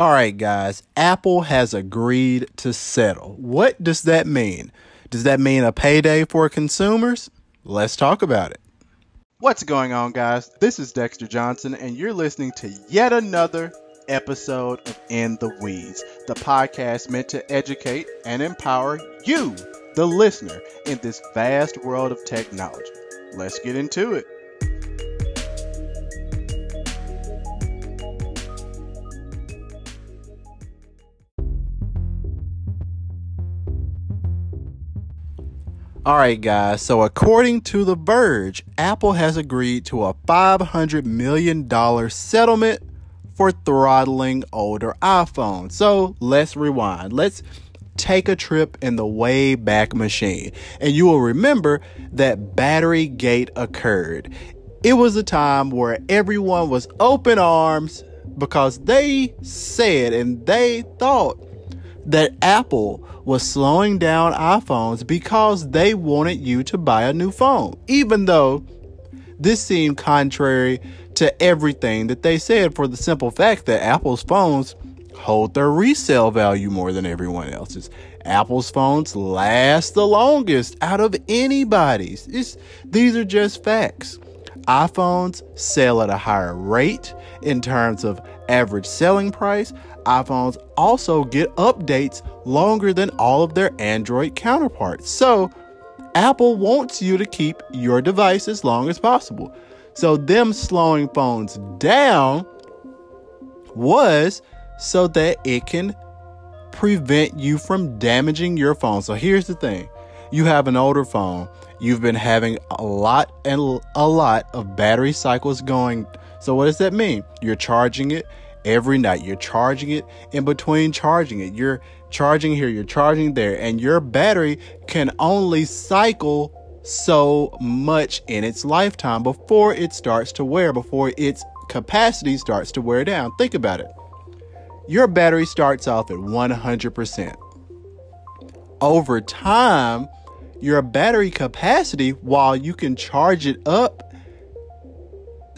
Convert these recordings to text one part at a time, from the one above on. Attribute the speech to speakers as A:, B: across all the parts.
A: All right, guys, Apple has agreed to settle. What does that mean? Does that mean a payday for consumers? Let's talk about it. What's going on, guys? This is Dexter Johnson, and you're listening to yet another episode of In the Weeds, the podcast meant to educate and empower you, the listener, in this vast world of technology. Let's get into it. All right, guys. So, according to The Verge, Apple has agreed to a $500 million settlement for throttling older iPhones. So, let's rewind. Let's take a trip in the way back machine. And you will remember that Battery Gate occurred. It was a time where everyone was open arms because they said and they thought that Apple was slowing down iPhones because they wanted you to buy a new phone, even though this seemed contrary to everything that they said for the simple fact that Apple's phones hold their resale value more than everyone else's. Apple's phones last the longest out of anybody's. It's, these are just facts. iPhones sell at a higher rate in terms of average selling price iPhones also get updates longer than all of their Android counterparts. So, Apple wants you to keep your device as long as possible. So, them slowing phones down was so that it can prevent you from damaging your phone. So, here's the thing you have an older phone, you've been having a lot and a lot of battery cycles going. So, what does that mean? You're charging it every night. You're charging it in between charging it. You're charging here, you're charging there, and your battery can only cycle so much in its lifetime before it starts to wear, before its capacity starts to wear down. Think about it. Your battery starts off at 100%. Over time, your battery capacity, while you can charge it up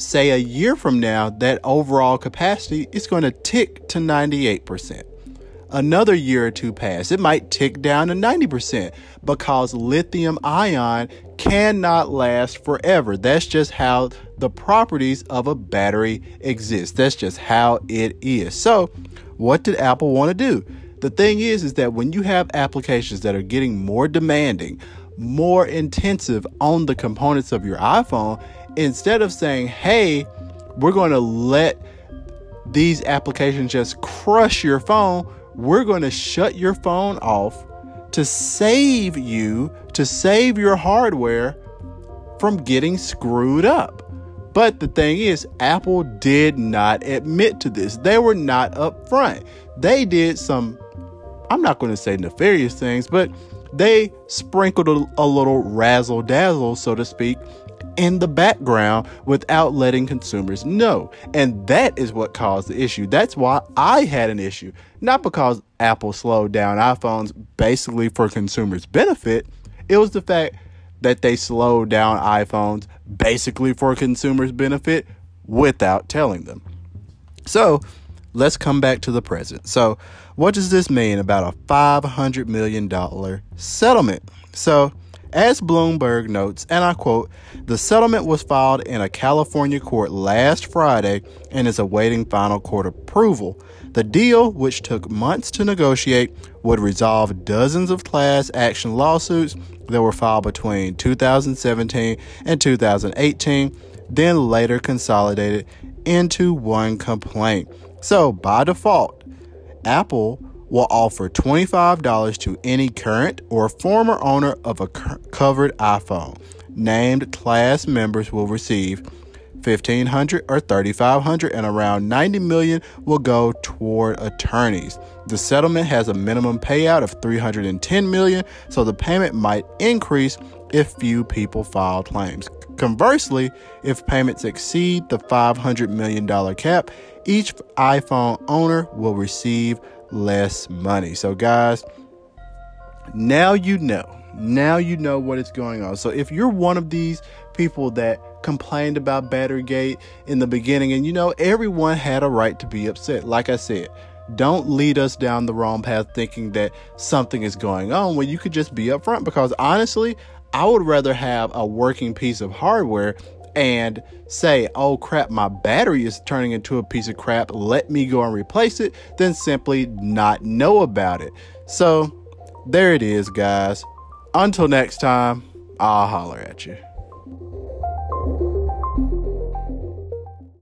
A: say a year from now, that overall capacity is going to tick to 98%. Another year or two pass, it might tick down to 90% because lithium ion cannot last forever. That's just how the properties of a battery exist. That's just how it is. So, what did Apple want to do? The thing is is that when you have applications that are getting more demanding, more intensive on the components of your iPhone, instead of saying, hey, we're going to let these applications just crush your phone, we're going to shut your phone off to save you, to save your hardware from getting screwed up. But the thing is, Apple did not admit to this. They were not upfront. They did some, I'm not going to say nefarious things, but they sprinkled a, a little razzle dazzle, so to speak, in the background without letting consumers know. And that is what caused the issue. That's why I had an issue. Not because Apple slowed down iPhones basically for consumers' benefit, it was the fact that they slowed down iPhones basically for consumers' benefit without telling them. So, let's come back to the present. So, what does this mean about a $500 million settlement? So, as Bloomberg notes, and I quote, the settlement was filed in a California court last Friday and is awaiting final court approval. The deal, which took months to negotiate, would resolve dozens of class action lawsuits that were filed between 2017 and 2018, then later consolidated into one complaint. So, by default, Apple will offer $25 to any current or former owner of a covered iPhone. Named class members will receive 1500 or 3500 and around 90 million will go toward attorneys. The settlement has a minimum payout of 310 million, so the payment might increase if few people file claims. Conversely, if payments exceed the $500 million cap, each iPhone owner will receive less money. So, guys, now you know. Now you know what is going on. So, if you're one of these people that complained about Batterygate in the beginning, and you know, everyone had a right to be upset. Like I said, Don't lead us down the wrong path thinking that something is going on when you could just be upfront. Because honestly, I would rather have a working piece of hardware and say, oh crap, my battery is turning into a piece of crap, let me go and replace it, than simply not know about it. So, there it is, guys. Until next time, I'll holler at you.